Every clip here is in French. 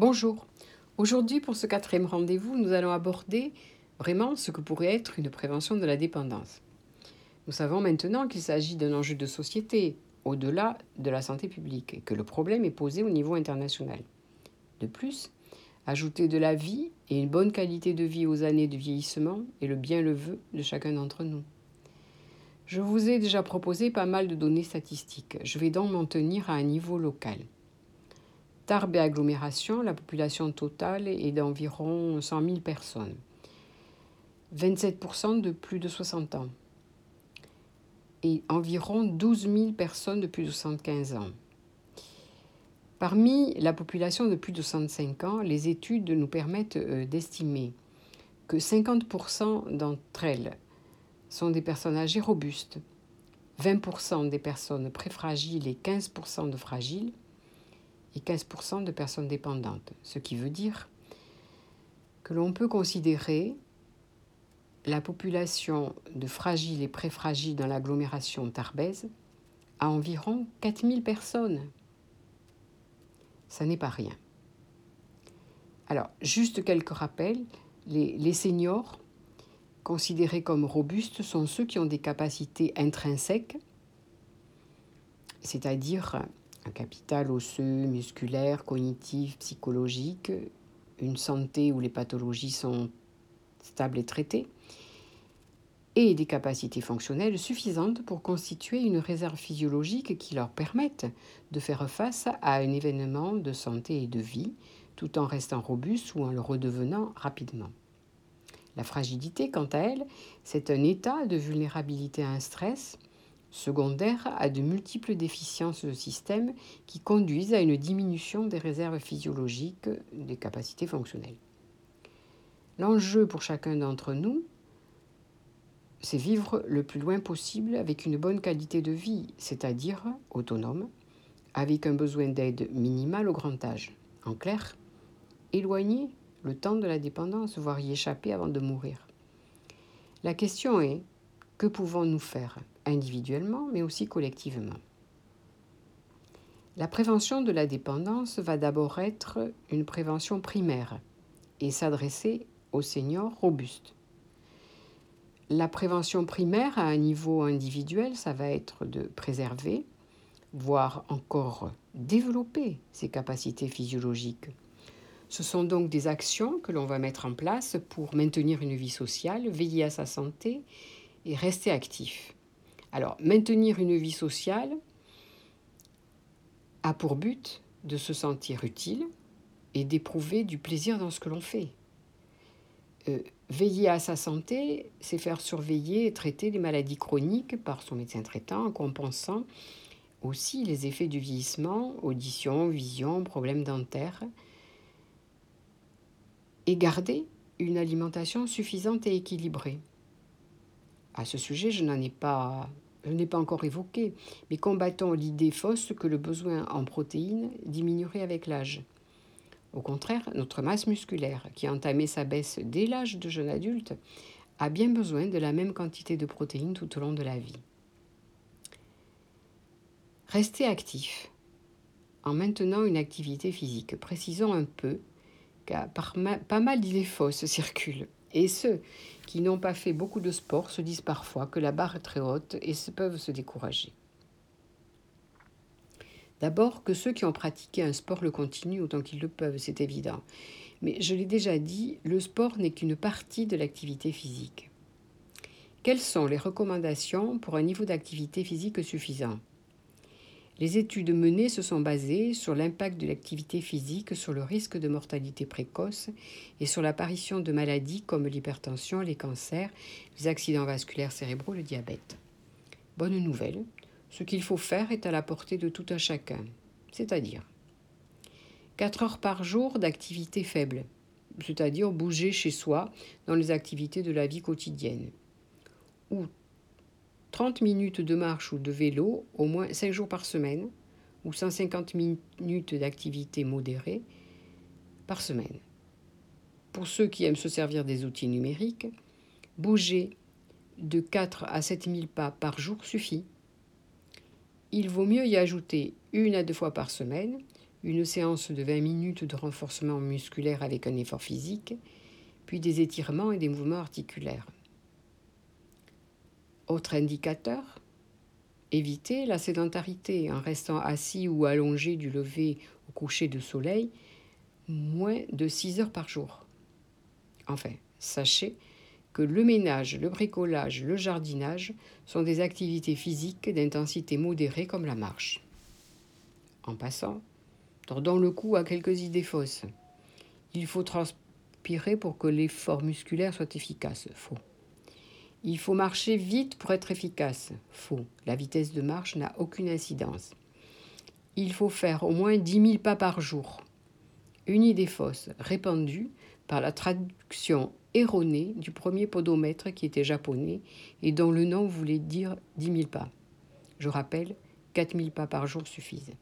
Bonjour. Aujourd'hui, pour ce quatrième rendez-vous, nous allons aborder vraiment ce que pourrait être une prévention de la dépendance. Nous savons maintenant qu'il s'agit d'un enjeu de société, au-delà de la santé publique, et que le problème est posé au niveau international. De plus, ajouter de la vie et une bonne qualité de vie aux années de vieillissement est le bien le vœu de chacun d'entre nous. Je vous ai déjà proposé pas mal de données statistiques. Je vais donc m'en tenir à un niveau local. Tarbes et agglomération, la population totale est d'environ 100 000 personnes. 27% de plus de 60 ans. Et environ 12 000 personnes de plus de 75 ans. Parmi la population de plus de 65 ans, les études nous permettent euh, d'estimer que 50% d'entre elles sont des personnes âgées robustes, 20% des personnes préfragiles et 15% de fragiles, et 15% de personnes dépendantes, ce qui veut dire que l'on peut considérer la population de fragiles et préfragiles dans l'agglomération tarbaise à environ 4000 personnes. Ça n'est pas rien. Alors, juste quelques rappels. Les, les seniors considérés comme robustes sont ceux qui ont des capacités intrinsèques, c'est-à-dire un capital osseux, musculaire, cognitif, psychologique, une santé où les pathologies sont stables et traitées, et des capacités fonctionnelles suffisantes pour constituer une réserve physiologique qui leur permette de faire face à un événement de santé et de vie, tout en restant robuste ou en le redevenant rapidement. La fragilité, quant à elle, c'est un état de vulnérabilité à un stress secondaire à de multiples déficiences de système qui conduisent à une diminution des réserves physiologiques des capacités fonctionnelles. L'enjeu pour chacun d'entre nous, c'est vivre le plus loin possible avec une bonne qualité de vie, c'est-à-dire autonome, avec un besoin d'aide minimal au grand âge. En clair, éloigner le temps de la dépendance, voire y échapper avant de mourir. La question est, que pouvons-nous faire? Individuellement, mais aussi collectivement La prévention de la dépendance va d'abord être une prévention primaire et s'adresser aux seniors robustes. La prévention primaire à un niveau individuel, ça va être de préserver, voire encore développer ses capacités physiologiques ce sont donc des actions que l'on va mettre en place pour maintenir une vie sociale, veiller à sa santé et rester actif. Alors, maintenir une vie sociale a pour but de se sentir utile et d'éprouver du plaisir dans ce que l'on fait. Euh, veiller à sa santé, c'est faire surveiller et traiter les maladies chroniques par son médecin traitant en compensant aussi les effets du vieillissement, audition, vision, problèmes dentaires, et garder une alimentation suffisante et équilibrée. À ce sujet, je n'en ai pas, n'ai pas encore évoqué, mais combattons l'idée fausse que le besoin en protéines diminuerait avec l'âge. Au contraire, notre masse musculaire, qui a entamé sa baisse dès l'âge de jeune adulte, a bien besoin de la même quantité de protéines tout au long de la vie. Restez actif en maintenant une activité physique. Précisons un peu pas mal d'idées fausses circulent. Et ceux qui n'ont pas fait beaucoup de sport se disent parfois que la barre est très haute et peuvent se décourager. D'abord que ceux qui ont pratiqué un sport le continuent autant qu'ils le peuvent, c'est évident. Mais je l'ai déjà dit, le sport n'est qu'une partie de l'activité physique. Quelles sont les recommandations pour un niveau d'activité physique suffisant? Les études menées se sont basées sur l'impact de l'activité physique sur le risque de mortalité précoce et sur l'apparition de maladies comme l'hypertension, les cancers, les accidents vasculaires cérébraux, le diabète. Bonne nouvelle, ce qu'il faut faire est à la portée de tout un chacun, c'est-à-dire 4 heures par jour d'activité faible, c'est-à-dire bouger chez soi dans les activités de la vie quotidienne, 30 minutes de marche ou de vélo au moins 5 jours par semaine ou 150 minutes d'activité modérée par semaine. Pour ceux qui aiment se servir des outils numériques, bouger de 4 à 7 000 pas par jour suffit. Il vaut mieux y ajouter une à deux fois par semaine une séance de 20 minutes de renforcement musculaire avec un effort physique, puis des étirements et des mouvements articulaires. Autre indicateur, éviter la sédentarité en restant assis ou allongé du lever au coucher de soleil moins de 6 heures par jour. Enfin, sachez que le ménage, le bricolage, le jardinage sont des activités physiques d'intensité modérée comme la marche. En passant, tordons le cou à quelques idées fausses. Il faut transpirer pour que l'effort musculaire soit efficace. Faux. Il faut marcher vite pour être efficace. Faux. La vitesse de marche n'a aucune incidence. Il faut faire au moins 10 000 pas par jour. Une idée fausse, répandue par la traduction erronée du premier podomètre qui était japonais et dont le nom voulait dire 10 000 pas. Je rappelle, 4 000 pas par jour suffisent.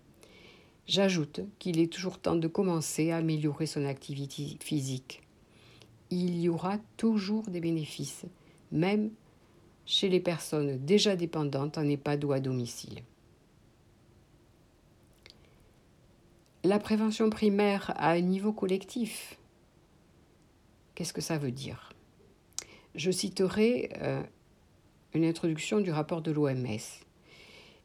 J'ajoute qu'il est toujours temps de commencer à améliorer son activité physique. Il y aura toujours des bénéfices, même chez les personnes déjà dépendantes en EHPAD ou à domicile. La prévention primaire à un niveau collectif, qu'est-ce que ça veut dire? Je citerai euh, une introduction du rapport de l'OMS.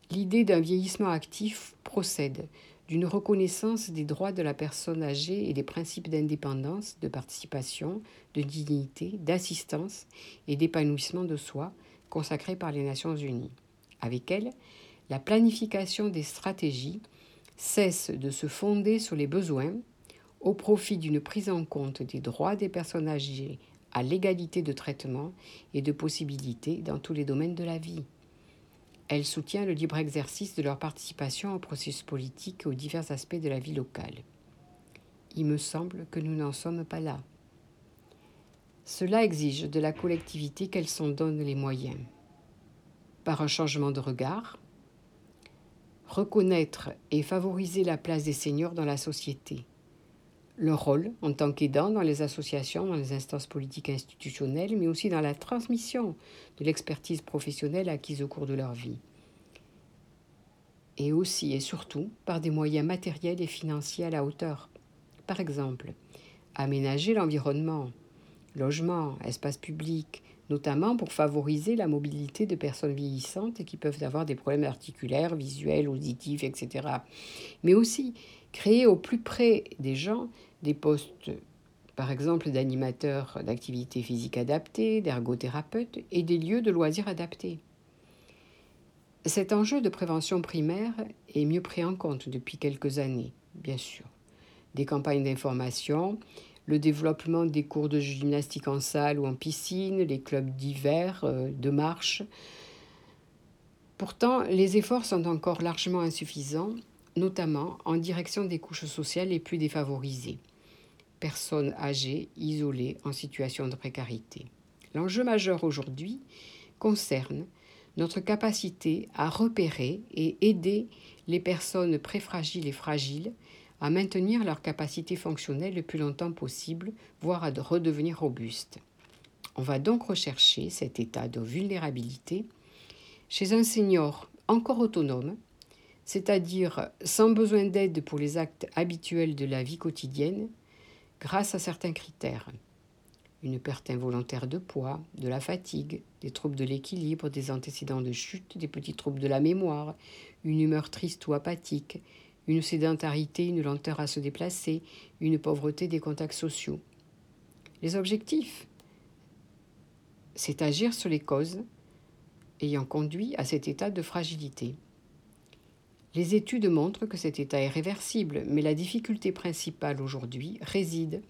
L'idée d'un vieillissement actif procède d'une reconnaissance des droits de la personne âgée et des principes d'indépendance, de participation, de dignité, d'assistance et d'épanouissement de soi consacrés par les Nations Unies. Avec elle, la planification des stratégies cesse de se fonder sur les besoins au profit d'une prise en compte des droits des personnes âgées à l'égalité de traitement et de possibilités dans tous les domaines de la vie. Elle soutient le libre exercice de leur participation au processus politique et aux divers aspects de la vie locale. Il me semble que nous n'en sommes pas là. Cela exige de la collectivité qu'elle s'en donne les moyens. Par un changement de regard, reconnaître et favoriser la place des seniors dans la société, leur rôle en tant qu'aidants dans les associations, dans les instances politiques et institutionnelles, mais aussi dans la transmission de l'expertise professionnelle acquise au cours de leur vie. Et aussi et surtout par des moyens matériels et financiers à la hauteur. Par exemple, aménager l'environnement, logement, espace public, notamment pour favoriser la mobilité de personnes vieillissantes qui peuvent avoir des problèmes articulaires, visuels, auditifs, etc. Mais aussi créer au plus près des gens des postes, par exemple, d'animateurs d'activités physiques adaptées, d'ergothérapeutes et des lieux de loisirs adaptés. Cet enjeu de prévention primaire est mieux pris en compte depuis quelques années, bien sûr. Des campagnes d'information, le développement des cours de gymnastique en salle ou en piscine, les clubs d'hiver, euh, de marche. Pourtant, les efforts sont encore largement insuffisants notamment en direction des couches sociales les plus défavorisées, personnes âgées, isolées, en situation de précarité. L'enjeu majeur aujourd'hui concerne notre capacité à repérer et aider les personnes préfragiles et fragiles à maintenir leur capacité fonctionnelle le plus longtemps possible, voire à redevenir robustes. On va donc rechercher cet état de vulnérabilité chez un senior encore autonome c'est-à-dire sans besoin d'aide pour les actes habituels de la vie quotidienne, grâce à certains critères. Une perte involontaire de poids, de la fatigue, des troubles de l'équilibre, des antécédents de chute, des petits troubles de la mémoire, une humeur triste ou apathique, une sédentarité, une lenteur à se déplacer, une pauvreté des contacts sociaux. Les objectifs, c'est agir sur les causes ayant conduit à cet état de fragilité. Les études montrent que cet état est réversible, mais la difficulté principale aujourd'hui réside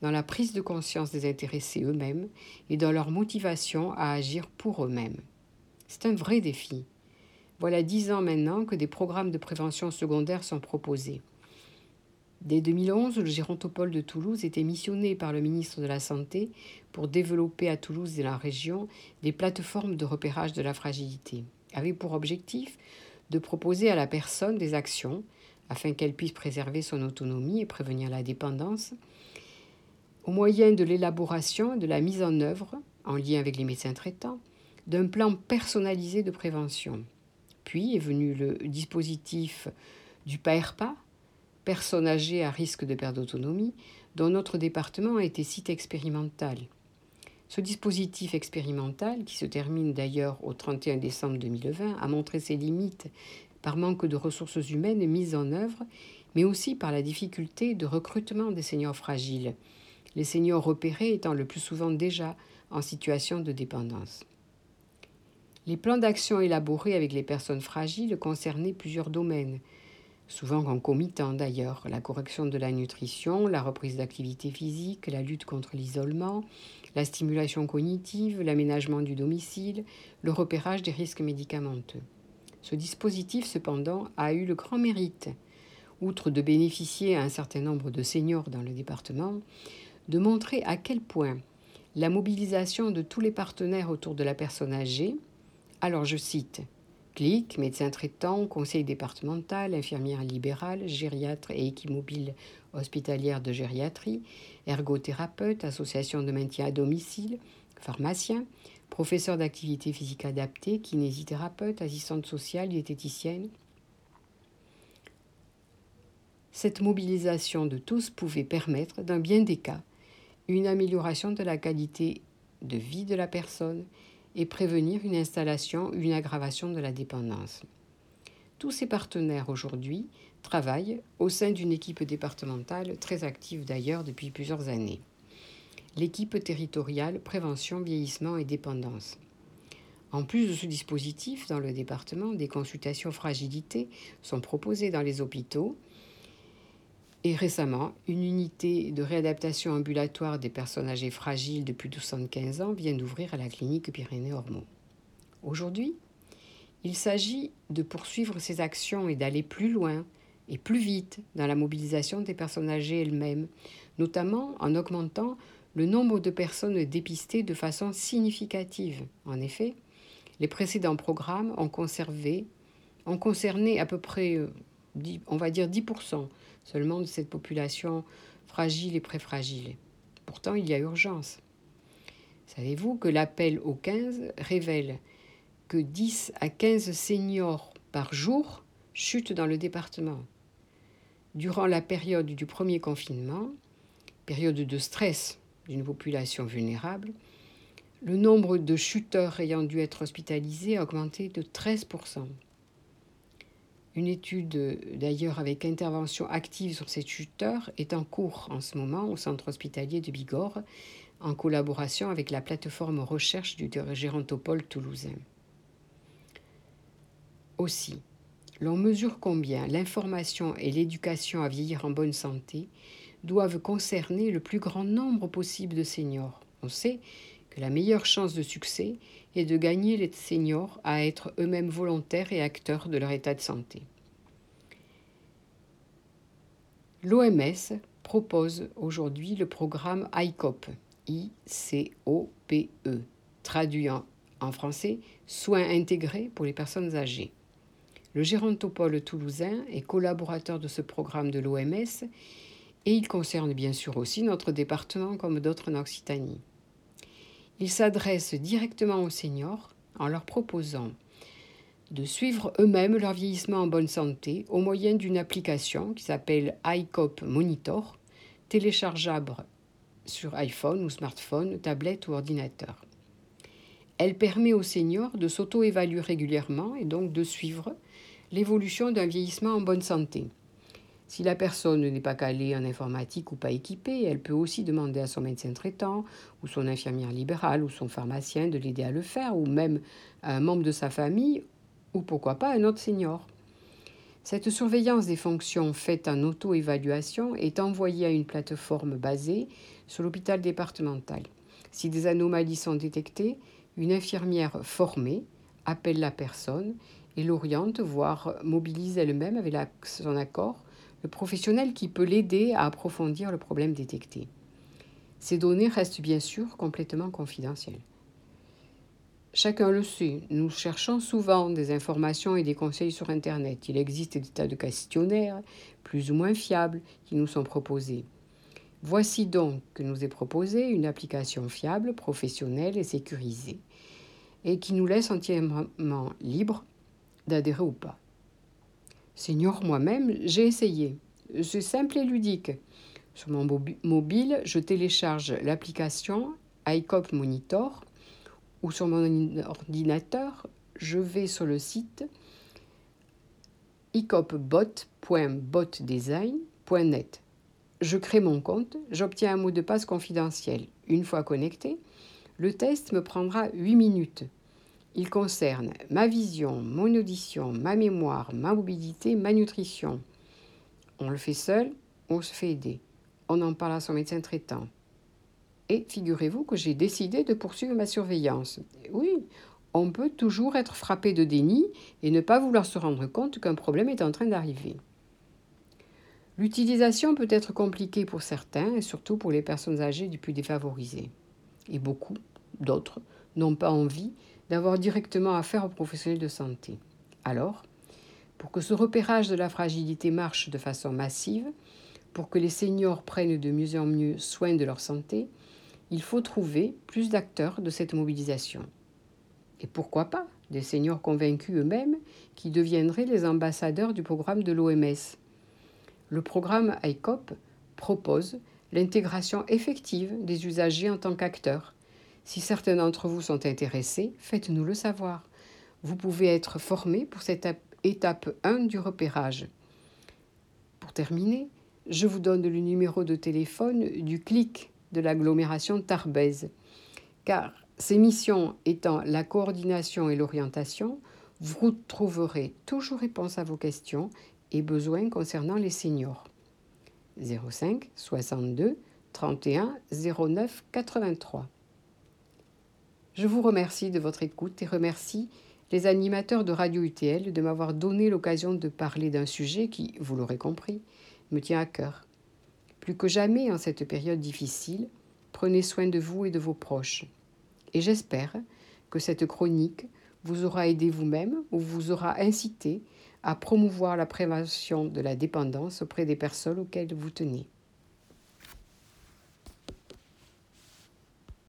dans la prise de conscience des intéressés eux-mêmes et dans leur motivation à agir pour eux-mêmes. C'est un vrai défi. Voilà dix ans maintenant que des programmes de prévention secondaire sont proposés. Dès 2011, le Gérontopole de Toulouse était missionné par le ministre de la Santé pour développer à Toulouse et la région des plateformes de repérage de la fragilité, avec pour objectif de proposer à la personne des actions afin qu'elle puisse préserver son autonomie et prévenir la dépendance, au moyen de l'élaboration et de la mise en œuvre, en lien avec les médecins traitants, d'un plan personnalisé de prévention. Puis est venu le dispositif du PAERPA, personnes âgées à risque de perte d'autonomie, dont notre département a été site expérimental. Ce dispositif expérimental, qui se termine d'ailleurs au 31 décembre 2020, a montré ses limites par manque de ressources humaines mises en œuvre, mais aussi par la difficulté de recrutement des seniors fragiles, les seniors repérés étant le plus souvent déjà en situation de dépendance. Les plans d'action élaborés avec les personnes fragiles concernaient plusieurs domaines, souvent concomitants d'ailleurs, la correction de la nutrition, la reprise d'activité physique, la lutte contre l'isolement, la stimulation cognitive, l'aménagement du domicile, le repérage des risques médicamenteux. Ce dispositif, cependant, a eu le grand mérite, outre de bénéficier à un certain nombre de seniors dans le département, de montrer à quel point la mobilisation de tous les partenaires autour de la personne âgée, alors je cite Médecin traitant, conseil départemental, infirmière libérale, gériatre et équipe mobile hospitalière de gériatrie, ergothérapeute, association de maintien à domicile, pharmacien, professeur d'activité physique adaptée, kinésithérapeute, assistante sociale, diététicienne. Cette mobilisation de tous pouvait permettre, dans bien des cas, une amélioration de la qualité de vie de la personne et prévenir une installation ou une aggravation de la dépendance. Tous ces partenaires aujourd'hui travaillent au sein d'une équipe départementale très active d'ailleurs depuis plusieurs années. L'équipe territoriale Prévention, Vieillissement et Dépendance. En plus de ce dispositif, dans le département, des consultations fragilité sont proposées dans les hôpitaux et récemment, une unité de réadaptation ambulatoire des personnes âgées fragiles de plus de 75 ans vient d'ouvrir à la clinique Pyrénées-Ormeaux. Aujourd'hui, il s'agit de poursuivre ces actions et d'aller plus loin et plus vite dans la mobilisation des personnes âgées elles-mêmes, notamment en augmentant le nombre de personnes dépistées de façon significative. En effet, les précédents programmes ont, conservé, ont concerné à peu près, on va dire 10% seulement de cette population fragile et préfragile. Pourtant, il y a urgence. Savez-vous que l'appel au 15 révèle que 10 à 15 seniors par jour chutent dans le département? Durant la période du premier confinement, période de stress d'une population vulnérable, le nombre de chuteurs ayant dû être hospitalisés a augmenté de 13%. Une étude, d'ailleurs avec intervention active sur ces chuteurs, est en cours en ce moment au centre hospitalier de Bigorre, en collaboration avec la plateforme recherche du Gérantopole toulousain. Aussi, l'on mesure combien l'information et l'éducation à vieillir en bonne santé doivent concerner le plus grand nombre possible de seniors. On sait que la meilleure chance de succès est de gagner les seniors à être eux-mêmes volontaires et acteurs de leur état de santé. L'OMS propose aujourd'hui le programme ICOP, I-C-O-P-E, traduit en, français Soins intégrés pour les personnes âgées. Le gérontopole toulousain est collaborateur de ce programme de l'OMS et il concerne bien sûr aussi notre département comme d'autres en Occitanie. Il s'adresse directement aux seniors en leur proposant de suivre eux-mêmes leur vieillissement en bonne santé au moyen d'une application qui s'appelle iCop Monitor, téléchargeable sur iPhone ou smartphone, tablette ou ordinateur. Elle permet aux seniors de s'auto-évaluer régulièrement et donc de suivre l'évolution d'un vieillissement en bonne santé. Si la personne n'est pas calée en informatique ou pas équipée, elle peut aussi demander à son médecin traitant ou son infirmière libérale ou son pharmacien de l'aider à le faire, ou même à un membre de sa famille, ou pourquoi pas un autre senior. Cette surveillance des fonctions faite en auto-évaluation est envoyée à une plateforme basée sur l'hôpital départemental. Si des anomalies sont détectées, une infirmière formée appelle la personne et l'oriente, voire mobilise elle-même avec son accord le professionnel qui peut l'aider à approfondir le problème détecté. Ces données restent bien sûr complètement confidentielles. Chacun le sait, nous cherchons souvent des informations et des conseils sur Internet. Il existe des tas de questionnaires, plus ou moins fiables, qui nous sont proposés. Voici donc que nous est proposée une application fiable, professionnelle et sécurisée, et qui nous laisse entièrement libres d'adhérer ou pas. Seigneur, moi-même, j'ai essayé. C'est simple et ludique. Sur mon mobile, je télécharge l'application iCop Monitor ou sur mon ordinateur, je vais sur le site icopbot.botdesign.net. Je crée mon compte, j'obtiens un mot de passe confidentiel. Une fois connecté, le test me prendra 8 minutes. Il concerne ma vision, mon audition, ma mémoire, ma mobilité, ma nutrition. On le fait seul, on se fait aider. On en parle à son médecin traitant. Et figurez-vous que j'ai décidé de poursuivre ma surveillance. Oui, on peut toujours être frappé de déni et ne pas vouloir se rendre compte qu'un problème est en train d'arriver. L'utilisation peut être compliquée pour certains et surtout pour les personnes âgées du plus défavorisées. Et beaucoup d'autres n'ont pas envie d'avoir directement affaire aux professionnels de santé. Alors, pour que ce repérage de la fragilité marche de façon massive, pour que les seniors prennent de mieux en mieux soin de leur santé, il faut trouver plus d'acteurs de cette mobilisation. Et pourquoi pas des seniors convaincus eux-mêmes qui deviendraient les ambassadeurs du programme de l'OMS. Le programme ICOP propose l'intégration effective des usagers en tant qu'acteurs. Si certains d'entre vous sont intéressés, faites-nous le savoir. Vous pouvez être formés pour cette étape 1 du repérage. Pour terminer, je vous donne le numéro de téléphone du CLIC de l'agglomération Tarbèze, car ces missions étant la coordination et l'orientation, vous trouverez toujours réponse à vos questions et besoins concernant les seniors. 05 62 31 09 83. Je vous remercie de votre écoute et remercie les animateurs de Radio UTL de m'avoir donné l'occasion de parler d'un sujet qui, vous l'aurez compris, me tient à cœur. Plus que jamais en cette période difficile, prenez soin de vous et de vos proches. Et j'espère que cette chronique vous aura aidé vous-même ou vous aura incité à promouvoir la prévention de la dépendance auprès des personnes auxquelles vous tenez.